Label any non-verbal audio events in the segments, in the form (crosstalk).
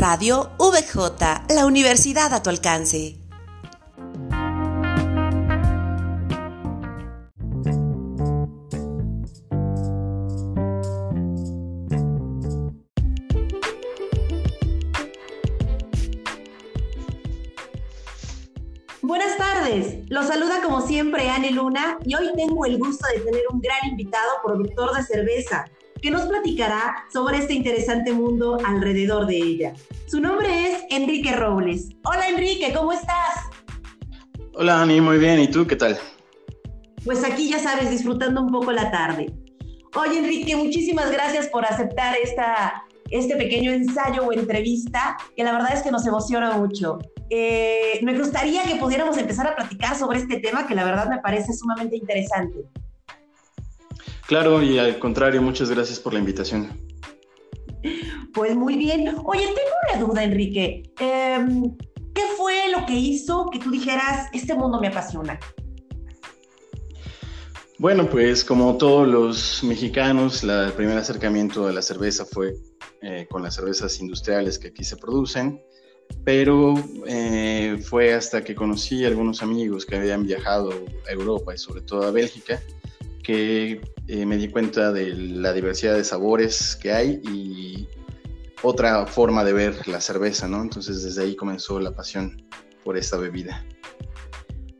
Radio VJ, la universidad a tu alcance. Buenas tardes, los saluda como siempre Anne Luna y hoy tengo el gusto de tener un gran invitado, productor de cerveza, que nos platicará sobre este interesante mundo alrededor de ella. Su nombre es Enrique Robles. Hola Enrique, ¿cómo estás? Hola Ani, muy bien. ¿Y tú qué tal? Pues aquí ya sabes, disfrutando un poco la tarde. Oye Enrique, muchísimas gracias por aceptar esta, este pequeño ensayo o entrevista, que la verdad es que nos emociona mucho. Eh, me gustaría que pudiéramos empezar a platicar sobre este tema que la verdad me parece sumamente interesante. Claro, y al contrario, muchas gracias por la invitación. Pues muy bien. Oye, tengo una duda, Enrique. Em, ¿Qué fue lo que hizo que tú dijeras, este mundo me apasiona? Bueno, pues como todos los mexicanos, la, el primer acercamiento a la cerveza fue eh, con las cervezas industriales que aquí se producen, pero eh, fue hasta que conocí a algunos amigos que habían viajado a Europa y sobre todo a Bélgica, que eh, me di cuenta de la diversidad de sabores que hay y otra forma de ver la cerveza, ¿no? Entonces desde ahí comenzó la pasión por esta bebida.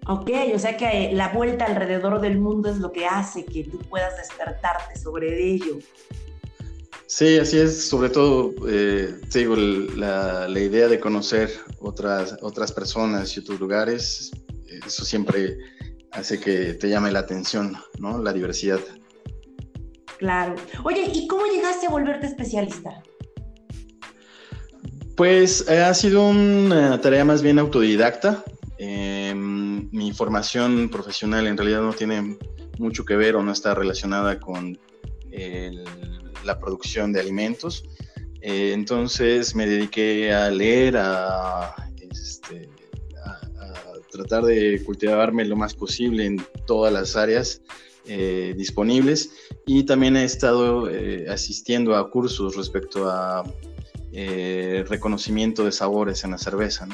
Ok, o sea que la vuelta alrededor del mundo es lo que hace que tú puedas despertarte sobre ello. Sí, así es, sobre todo, eh, digo, la, la, idea de conocer otras, otras personas y otros lugares, eso siempre hace que te llame la atención, ¿no? La diversidad. Claro. Oye, ¿y cómo llegaste a volverte especialista? Pues eh, ha sido una tarea más bien autodidacta. Eh, mi formación profesional en realidad no tiene mucho que ver o no está relacionada con el, la producción de alimentos. Eh, entonces me dediqué a leer, a, este, tratar de cultivarme lo más posible en todas las áreas eh, disponibles y también he estado eh, asistiendo a cursos respecto a eh, reconocimiento de sabores en la cerveza.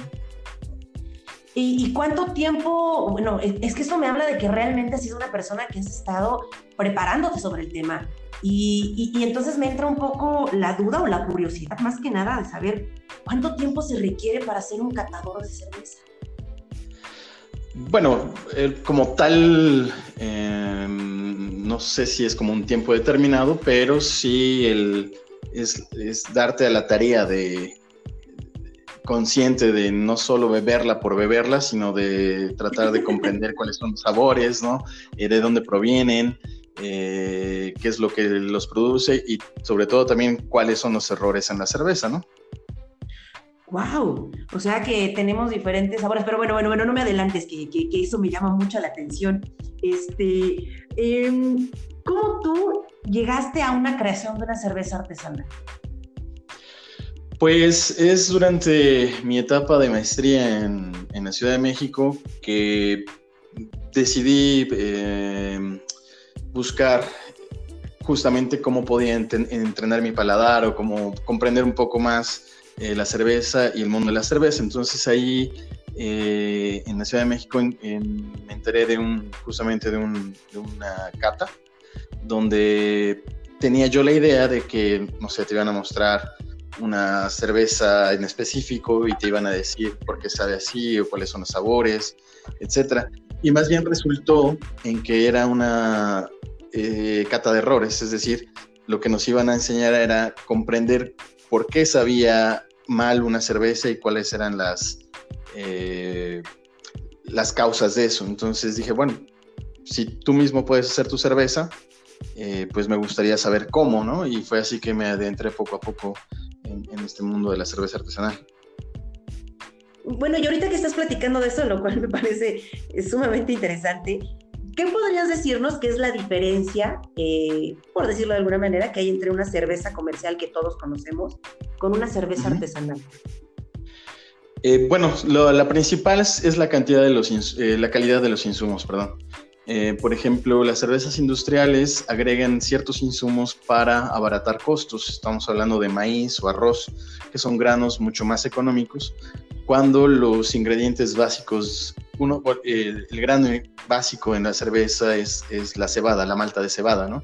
¿Y, cuánto tiempo? Bueno, es que esto me habla de que realmente has sido una persona que has estado preparándote sobre el tema. Y, y, y, entonces me entra un poco la duda o la curiosidad, más que nada, de saber cuánto tiempo se requiere para ser un catador de cerveza. Bueno, como tal, eh, no sé si es como un tiempo determinado, pero sí el, es, es, darte a la tarea de consciente de no solo beberla por beberla, sino de tratar de comprender (laughs) cuáles son los sabores, ¿no? Eh, de dónde provienen, eh, qué es lo que los produce y sobre todo también cuáles son los errores en la cerveza, ¿no? ¡Wow! O sea que tenemos diferentes sabores, pero bueno, bueno, bueno, no me adelantes, que, que, eso me llama mucho la atención. Este, eh, ¿Cómo tú llegaste a una creación de una cerveza artesanal? Pues es durante mi etapa de maestría en, en la Ciudad de México que decidí eh, buscar justamente cómo podía entrenar mi paladar o cómo comprender un poco más eh, la cerveza y el mundo de la cerveza. Entonces ahí eh, en la Ciudad de México me enteré de un, justamente de, un, una cata donde tenía yo la idea de que, no sé, te iban a mostrar una cerveza en específico y te iban a decir por qué sabe así o cuáles son los sabores, etcétera. Y más bien resultó en que era una eh, cata de errores, es decir, lo que nos iban a enseñar era comprender por qué sabía mal una cerveza y cuáles eran las, eh, las causas de eso. Entonces dije, bueno, si tú mismo puedes hacer tu cerveza, eh, pues me gustaría saber cómo, ¿no? Y fue así que me adentré poco a poco en, en este mundo de la cerveza artesanal. Bueno, y ahorita que estás platicando de eso, lo cual me parece sumamente interesante, ¿qué podrías decirnos que es la diferencia, eh, por decirlo de alguna manera, que hay entre una cerveza comercial que todos conocemos con una cerveza uh -huh. artesanal? Eh, bueno, lo, la principal es, es, la cantidad de los, eh, la calidad de los insumos, perdón. Eh, por ejemplo, las cervezas industriales agregan ciertos insumos para abaratar costos. Estamos hablando de maíz o arroz, que son granos mucho más económicos, cuando los ingredientes básicos, uno, el, grano básico en la cerveza es, es, la cebada, la malta de cebada, ¿no?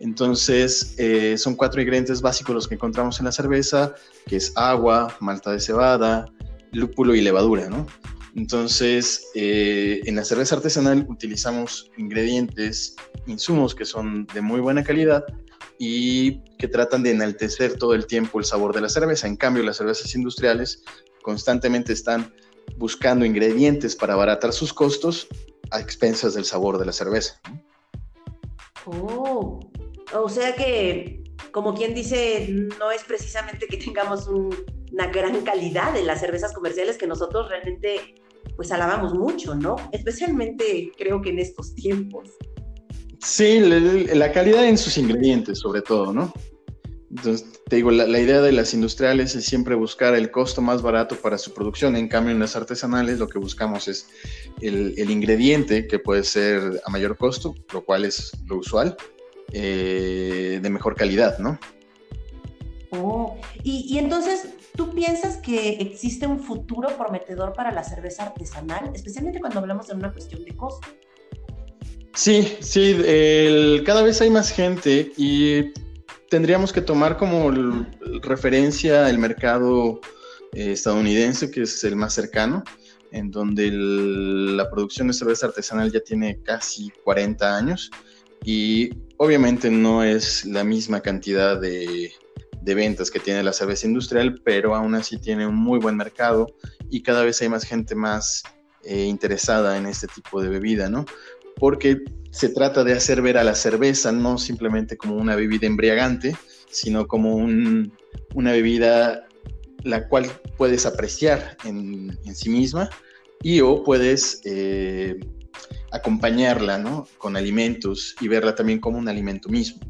Entonces, eh, son cuatro ingredientes básicos los que encontramos en la cerveza, que es agua, malta de cebada, lúpulo y levadura, ¿no? Entonces, eh, en la cerveza artesanal utilizamos ingredientes, insumos que son de muy buena calidad y que tratan de enaltecer todo el tiempo el sabor de la cerveza. En cambio, las cervezas industriales constantemente están buscando ingredientes para abaratar sus costos a expensas del sabor de la cerveza. Oh, o sea que, como quien dice, no es precisamente que tengamos una gran calidad de las cervezas comerciales que nosotros realmente pues alabamos mucho, ¿no? Especialmente creo que en estos tiempos. Sí, la, calidad en sus ingredientes, sobre todo, ¿no? Entonces, te digo, la, idea de las industriales es siempre buscar el costo más barato para su producción. En cambio, en las artesanales lo que buscamos es el, ingrediente que puede ser a mayor costo, lo cual es lo usual, eh, de mejor calidad, ¿no? Oh, y, y entonces, ¿Tú piensas que existe un futuro prometedor para la cerveza artesanal, especialmente cuando hablamos de una cuestión de costo? Sí, sí, cada vez hay más gente y tendríamos que tomar como referencia el mercado eh, estadounidense, que es el más cercano, en donde la producción de cerveza artesanal ya tiene casi 40 años y obviamente no es la misma cantidad de, de ventas que tiene la cerveza industrial, pero aún así tiene un muy buen mercado y cada vez hay más gente más eh, interesada en este tipo de bebida, ¿no? Porque se trata de hacer ver a la cerveza no simplemente como una bebida embriagante, sino como una bebida la cual puedes apreciar en, sí misma y o puedes eh, acompañarla ¿no? con alimentos y verla también como un alimento mismo.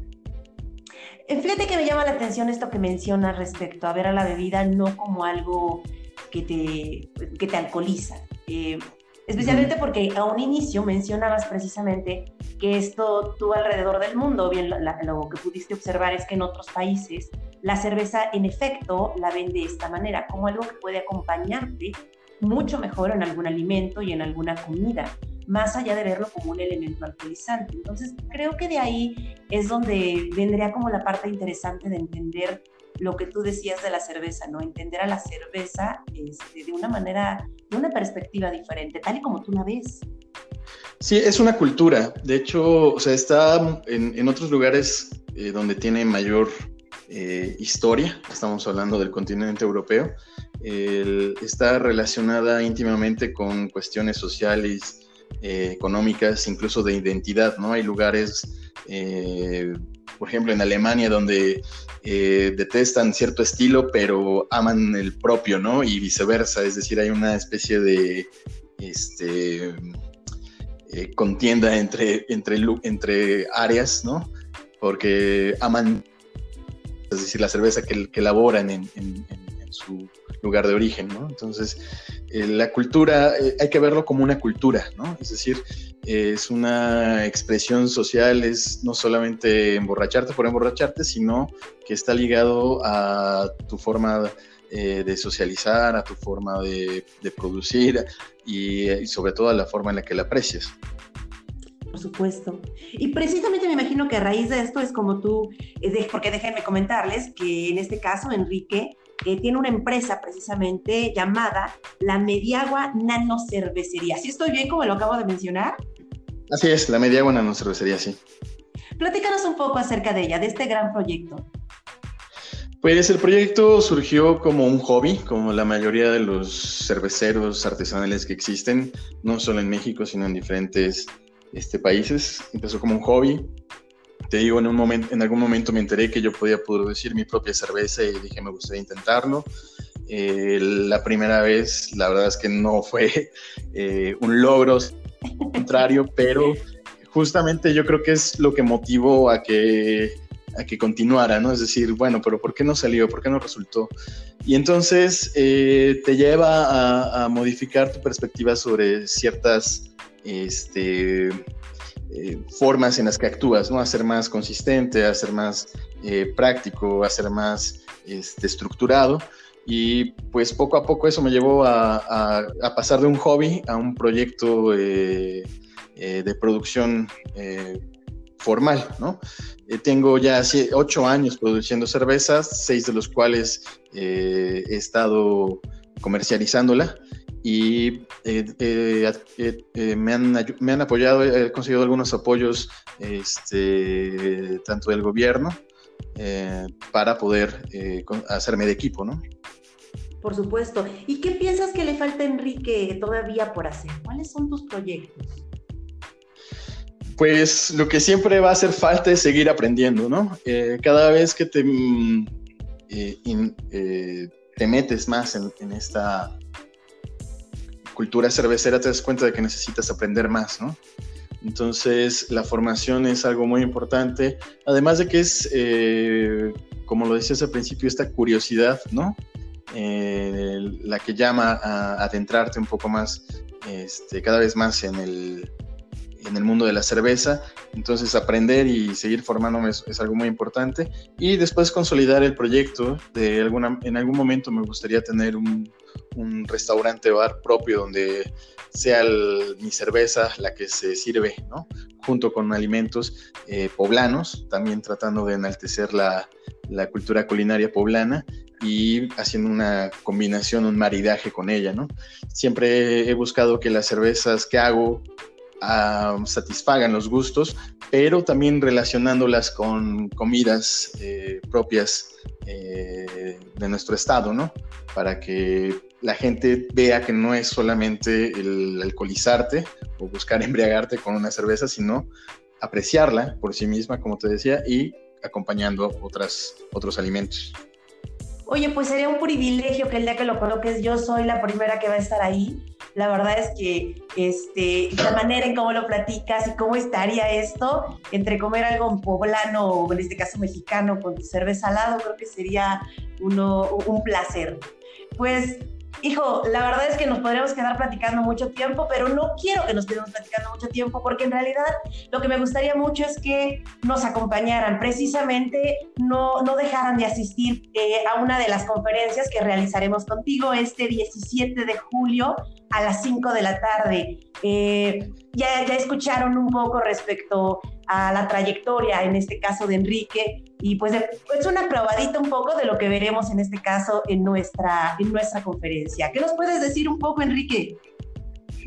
Fíjate que me llama la atención esto que mencionas respecto a ver a la bebida no como algo que te, que te alcoholiza. Eh, especialmente porque a un inicio mencionabas precisamente que esto tú alrededor del mundo, bien lo que pudiste observar es que en otros países la cerveza en efecto la ven de esta manera, como algo que puede acompañarte mucho mejor en algún alimento y en alguna comida más allá de verlo como un elemento alcoholizante. Entonces, creo que de ahí es donde vendría como la parte interesante de entender lo que tú decías de la cerveza, ¿no? Entender a la cerveza este, de una manera, de una perspectiva diferente, tal y como tú la ves. Sí, es una cultura. De hecho, o sea, está en, otros lugares eh, donde tiene mayor eh, historia, estamos hablando del continente europeo, está relacionada íntimamente con cuestiones sociales eh, económicas, incluso de identidad, ¿no? Hay lugares, eh, por ejemplo, en Alemania donde eh, detestan cierto estilo, pero aman el propio, ¿no? Y viceversa, es decir, hay una especie de este, contienda entre, entre, entre áreas, ¿no? Porque aman, es decir, la cerveza que, elaboran en, su lugar de origen, ¿no? Entonces, eh, la cultura, eh, hay que verlo como una cultura, ¿no? Es decir, es una expresión social, es no solamente emborracharte por emborracharte, sino que está ligado a tu forma eh, de socializar, a tu forma de, producir y, sobre todo a la forma en la que la aprecias. Por supuesto. Y precisamente me imagino que a raíz de esto es como tú, porque déjenme comentarles que en este caso Enrique tiene una empresa precisamente llamada la Mediagua Nano Cervecería. ¿Sí estoy bien como lo acabo de mencionar? Así es, la Mediagua Nano Cervecería, sí. Platícanos un poco acerca de ella, de este gran proyecto. Pues el proyecto surgió como un hobby, como la mayoría de los cerveceros artesanales que existen, no solo en México, sino en diferentes este, países. Empezó como un hobby, te digo, en, un momento, en algún momento me enteré que yo podía producir mi propia cerveza y dije, me gustaría intentarlo. Eh, la primera vez, la verdad es que no fue (laughs) eh, un logro, contrario, (laughs) pero justamente yo creo que es lo que motivó a que, a que continuara, ¿no? Es decir, bueno, pero ¿por qué no salió? ¿Por qué no resultó? Y entonces eh, te lleva a, a, modificar tu perspectiva sobre ciertas este, eh, formas en las que actúas, ¿no? A más consistente, a ser más eh, práctico, a ser más este, estructurado. Y pues poco a poco eso me llevó a, pasar de un hobby a un proyecto de producción formal, ¿no? tengo ya ocho años produciendo cervezas, seis de los cuales he estado comercializándola y eh, eh, eh, me, han, me, han, apoyado, he conseguido algunos apoyos este, tanto del gobierno para poder hacerme de equipo, ¿no? Por supuesto. ¿Y qué piensas que le falta a Enrique todavía por hacer? ¿Cuáles son tus proyectos? Pues lo que siempre va a hacer falta es seguir aprendiendo, ¿no? cada vez que te, mm, te metes más en esta cultura cervecera te das cuenta de que necesitas aprender más, ¿no? Entonces, la formación es algo muy importante, además de que es, eh, como lo decías al principio, esta curiosidad, ¿no? Eh, la que llama a adentrarte un poco más, este, cada vez más en el, en el mundo de la cerveza. Entonces aprender y seguir formándome es, algo muy importante. Y después consolidar el proyecto. De alguna, en algún momento me gustaría tener un, un restaurante bar propio donde sea mi cerveza la que se sirve, ¿no? junto con alimentos eh, poblanos, también tratando de enaltecer la, la cultura culinaria poblana y haciendo una combinación, un maridaje con ella, ¿no? Siempre he buscado que las cervezas que hago satisfagan los gustos, pero también relacionándolas con comidas eh, propias eh, de nuestro estado, ¿no? Para que la gente vea que no es solamente el alcoholizarte o buscar (laughs) embriagarte con una cerveza, sino apreciarla por sí misma, como te decía, y acompañando otras, otros alimentos. Oye, pues sería un privilegio que el día que lo coloques yo soy la primera que va a estar ahí. La verdad es que este, la manera en cómo lo platicas y cómo estaría esto entre comer algo poblano o en este caso mexicano con cerveza al creo que sería uno, un placer. Pues Hijo, la verdad es que nos podríamos quedar platicando mucho tiempo, pero no quiero que nos quedemos platicando mucho tiempo porque en realidad lo que me gustaría mucho es que nos acompañaran, precisamente no, no dejaran de asistir eh, a una de las conferencias que realizaremos contigo este 17 de julio a las 5 de la tarde. Eh, ya, ya escucharon un poco respecto a la trayectoria, en este caso de Enrique, y pues es una probadita un poco de lo que veremos en este caso en nuestra, en nuestra conferencia. ¿Qué nos puedes decir un poco, Enrique?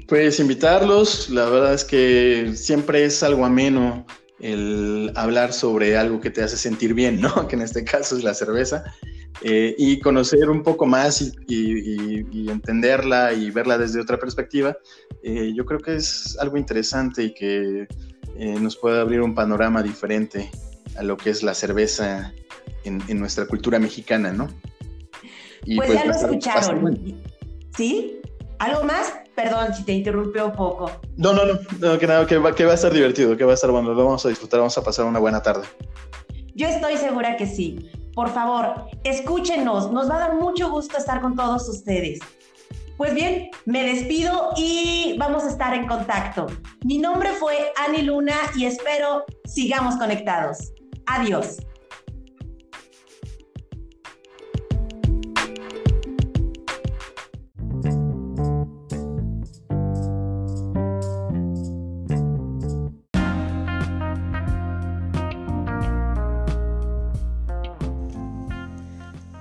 Pues invitarlos, la verdad es que siempre es algo ameno el hablar sobre algo que te hace sentir bien, ¿no? (laughs) Que en este caso es la cerveza. Eh, y conocer un poco más y, entenderla y verla desde otra perspectiva, eh, yo creo que es algo interesante y que eh, nos puede abrir un panorama diferente a lo que es la cerveza en, nuestra cultura mexicana, ¿no? pues, ya lo escucharon. ¿Sí? ¿Algo más? Perdón si te interrumpe un poco. No, no, no, que, nada, que, va, que va a estar divertido, que va a estar bueno, lo vamos a disfrutar, vamos a pasar una buena tarde. Yo estoy segura que sí. Por favor, escúchenos, nos va a dar mucho gusto estar con todos ustedes. Pues bien, me despido y vamos a estar en contacto. Mi nombre fue Ani Luna y espero sigamos conectados. Adiós.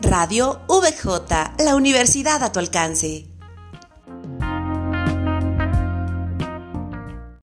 Radio VJ, la universidad a tu alcance.